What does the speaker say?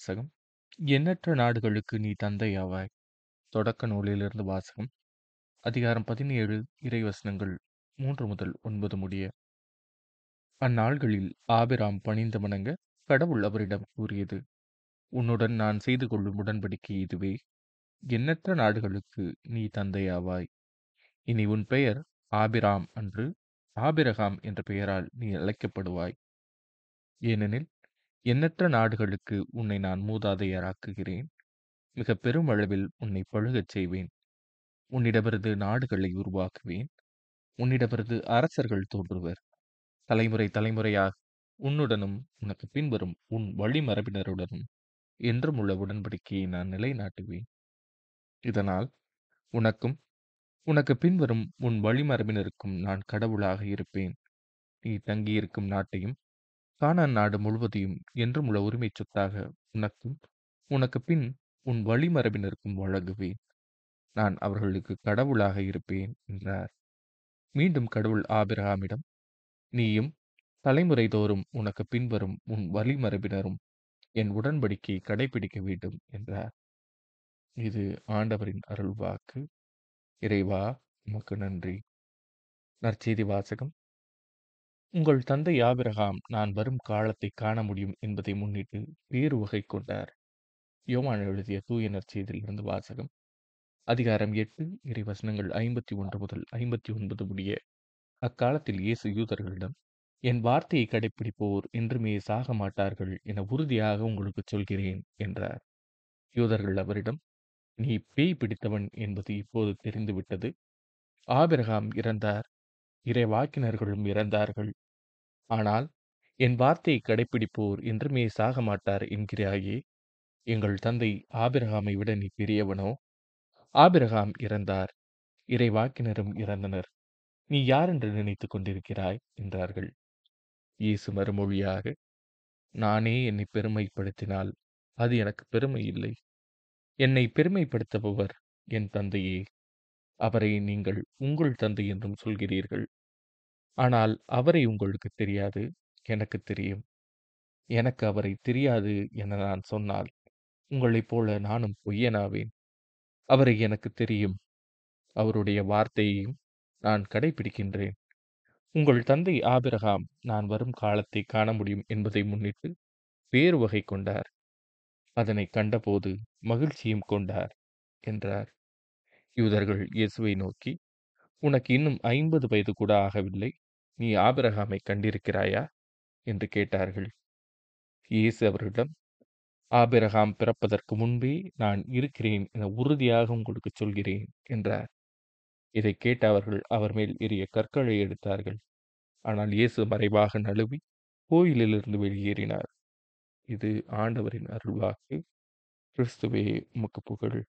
வாசகம் எண்ணற்ற நாடுகளுக்கு நீ தந்தையாவாய். தொடக்க நூலிலிருந்து வாசகம் அதிகாரம் பதினேழு இறைவசனங்கள் மூன்று முதல் ஒன்பது முடிய. அந்நாள்களில் ஆபிராம் பணிந்து வணங்க கடவுள் அவரிடம் கூறியது உன்னுடன் நான் செய்து கொள்ளும் உடன்படிக்கை இதுவே எண்ணற்ற நாடுகளுக்கு நீ தந்தையாவாய். இனி உன் பெயர் ஆபிராம் அன்று ஆபிரகாம் என்ற பெயரால் நீ அழைக்கப்படுவாய். ஏனெனில் எண்ணற்ற நாடுகளுக்கு உன்னை நான் மூதாதையராக்குகிறேன். மிகப் பெருமளவில் உன்னை பழுகச் செய்வேன். உன்னிடமிருந்து நாடுகளை உருவாக்குவேன். உன்னிடமிருந்து அரசர்கள் தோன்றுவர். தலைமுறை தலைமுறையாக உன்னுடனும் உனக்கு பின்வரும் உன் வழிமரபினருடனும் என்றும் உள்ள உடன்படிக்கையை நான் நிலைநாட்டுவேன். இதனால் உனக்கும் உனக்கு பின்வரும் உன் வழிமரபினருக்கும் நான் கடவுளாக இருப்பேன். நீ தங்கியிருக்கும் நாட்டையும் கானான் நாடு முழுவதையும் என்றும் உள்ள உரிமைச் சொத்தாக உனக்கும் உனக்கு பின் உன் வழிமரபினருக்கும் வழங்குவேன். நான் அவர்களுக்கு கடவுளாக இருப்பேன் என்றார். மீண்டும் கடவுள் ஆபிரகாமிடம் நீயும் தலைமுறை தோறும் உனக்கு பின்வரும் உன் வழிமரபினரும் என் உடன்படிக்கை கடைபிடிக்க வேண்டும் என்றார். இது ஆண்டவரின் அருள்வாக்கு. இறைவா உமக்கு நன்றி. நற்செய்தி வாசகம் உங்கள் தந்தை ஆபிரகாம் நான் வரும் காலத்தை காண முடியும் என்பதை முன்னிட்டு வேறு வகை கொண்டார். யோவான் எழுதிய தூய நற்செய்தியிலிருந்து வாசகம் அதிகாரம் எட்டு இறைவசனங்கள் ஐம்பத்தி ஒன்று முதல் ஐம்பத்தி ஒன்பது முடிய. அக்காலத்தில் இயேசு யூதர்களிடம் என் வார்த்தையை கடைப்பிடிப்போர் என்றுமே சாக மாட்டார்கள் என உறுதியாக உங்களுக்குச் சொல்கிறேன் என்றார். யூதர்கள் அவரிடம் நீ பேய் பிடித்தவன் என்பது இப்போது தெரிந்துவிட்டது. ஆபிரகாம் இறந்தார் இறைவாக்கினர்களும் இறந்தார்கள். ஆனால் என் வார்த்தையை கடைப்பிடிப்போர் என்றுமே சாக மாட்டார் என்கிறாயே. எங்கள் தந்தை ஆபிரகாமை விட நீ பெரியவனோ? ஆபிரகாம் இறந்தார் இறைவாக்கினரும் இறந்தனர். நீ யார் என்று நினைத்துக் கொண்டிருக்கிறாய் என்றார்கள். இயேசு மறுமொழியாக நானே என்னை பெருமைப்படுத்தினால் அது எனக்கு பெருமை இல்லை. என்னை பெருமைப்படுத்துபவர் என் தந்தையே. அவரை நீங்கள் உங்கள் தந்தை என்றும் சொல்கிறீர்கள். ஆனால் அவரை உங்களுக்கு தெரியாது எனக்கு தெரியும். எனக்கு அவரை தெரியாது என நான் சொன்னால் உங்களைப் போல நானும் பொய்யனாவேன். அவரை எனக்கு தெரியும். அவருடைய வார்த்தையையும் நான் கடைபிடிக்கின்றேன். உங்கள் தந்தை ஆபிரகாம் நான் வரும் காலத்தை காண முடியும் என்பதை முன்னிட்டு வேறு வகை கொண்டார். அதனை கண்டபோது மகிழ்ச்சியும் கொண்டார் என்றார். யூதர்கள் இயேசுவை நோக்கி உனக்கு இன்னும் ஐம்பது வயது கூட ஆகவில்லை. நீ ஆபிரகாமை கண்டிருக்கிறாயா? என்று கேட்டார்கள். இயேசு அவர்களிடம் ஆபிரகாம் பிறப்பதற்கு முன்பே நான் இருக்கிறேன் என உறுதியாக உங்களுக்கு சொல்கிறேன் என்றார். இதைக் கேட்ட அவர்கள் அவர் மேல் எரிய கற்களை எடுத்தார்கள். ஆனால் இயேசு மறைவாக நழுவி கோயிலிலிருந்து வெளியேறினார். இது ஆண்டவரின் அருள்வாக்கு. கிறிஸ்துவே உமக்கு புகழ்.